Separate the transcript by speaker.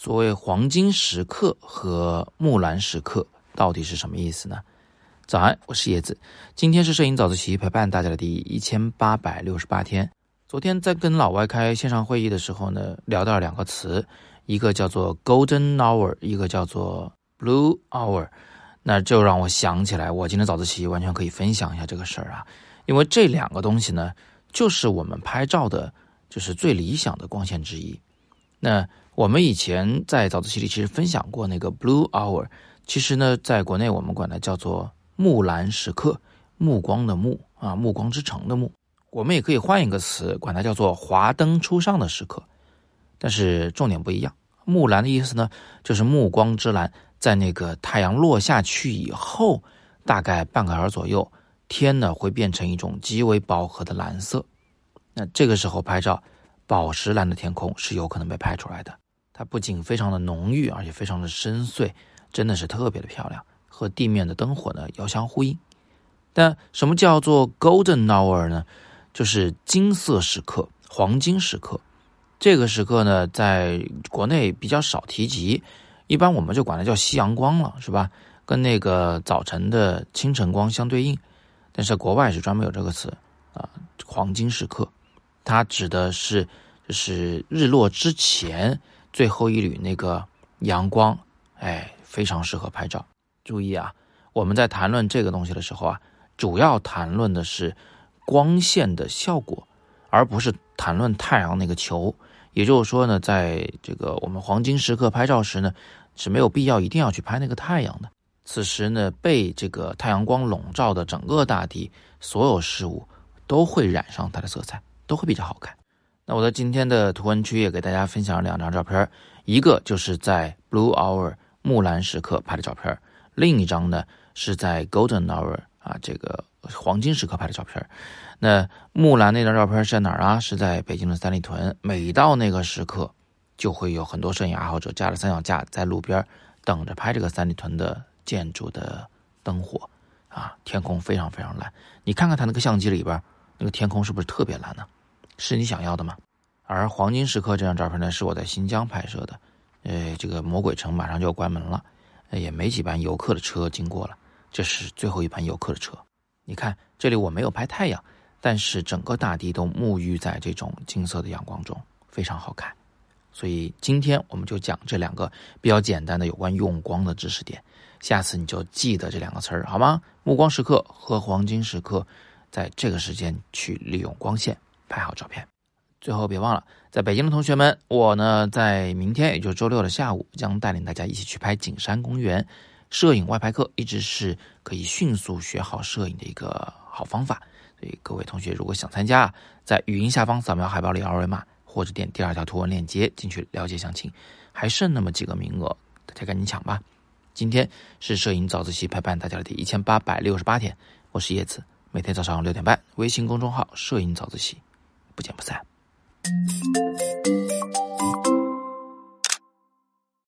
Speaker 1: 所谓黄金时刻和木兰时刻到底是什么意思呢？早安，我是叶子，今天是摄影早自习陪伴大家的第一千八百六十八天。昨天在跟老外开线上会议的时候呢，聊到了两个词，一个叫做 Golden Hour，一个叫做 Blue Hour，那就让我想起来，我今天早自习完全可以分享一下这个事儿啊，因为这两个东西呢，就是我们拍照的，就是最理想的光线之一。那我们以前在早自习里其实分享过那个 Blue Hour，其实呢，在国内我们管它叫做木兰时刻，暮光的暮啊，暮光之城的暮。我们也可以换一个词，管它叫做华灯初上的时刻，但是重点不一样。木蓝的意思呢，就是暮光之蓝，在那个太阳落下去以后，大概半个小时左右，天呢会变成一种极为饱和的蓝色。那这个时候拍照，宝石蓝的天空是有可能被拍出来的。它不仅非常的浓郁，而且非常的深邃，真的是特别的漂亮，和地面的灯火呢遥相呼应。但什么叫做 golden hour 呢？就是金色时刻、黄金时刻，这个时刻呢，在国内比较少提及，一般我们就管它叫夕阳光了，是吧？跟那个早晨的清晨光相对应。但是国外是专门有这个词啊，黄金时刻，它指的是就是日落之前最后一缕那个阳光，哎，非常适合拍照。注意啊，我们在谈论这个东西的时候啊，主要谈论的是。光线的效果，而不是谈论太阳那个球。也就是说呢，在这个我们黄金时刻拍照时呢，是没有必要一定要去拍那个太阳的。此时呢，被这个太阳光笼罩的整个大地，所有事物都会染上它的色彩，都会比较好看。那我在今天的图文区也给大家分享了两张照片，一个就是在 Blue Hour 木兰时刻拍的照片，另一张呢是在 Golden Hour 啊这个。黄金时刻拍的照片，那木兰那张照片是在哪儿啊？是在北京的三里屯。每到那个时刻，就会有很多摄影爱好者架着三脚架在路边等着拍这个三里屯的建筑的灯火啊。天空非常非常蓝，你看看他那个相机里边那个天空是不是特别蓝呢？是你想要的吗？而黄金时刻这张照片呢，是我在新疆拍摄的。呃，这个魔鬼城马上就要关门了，也没几班游客的车经过了，这是最后一班游客的车。你看，这里我没有拍太阳，但是整个大地都沐浴在这种金色的阳光中，非常好看。所以今天我们就讲这两个比较简单的有关用光的知识点，下次你就记得这两个词儿好吗？暮光时刻和黄金时刻，在这个时间去利用光线拍好照片。最后别忘了，在北京的同学们，我呢在明天，也就是周六的下午，将带领大家一起去拍景山公园。摄影外拍课一直是可以迅速学好摄影的一个好方法，所以各位同学如果想参加，在语音下方扫描海报里二维码，或者点第二条图文链接进去了解详情。还剩那么几个名额，大家赶紧抢吧！今天是摄影早自习陪伴大家的第一千八百六十八天，我是叶子，每天早上六点半，微信公众号“摄影早自习”，不见不散。Thank you.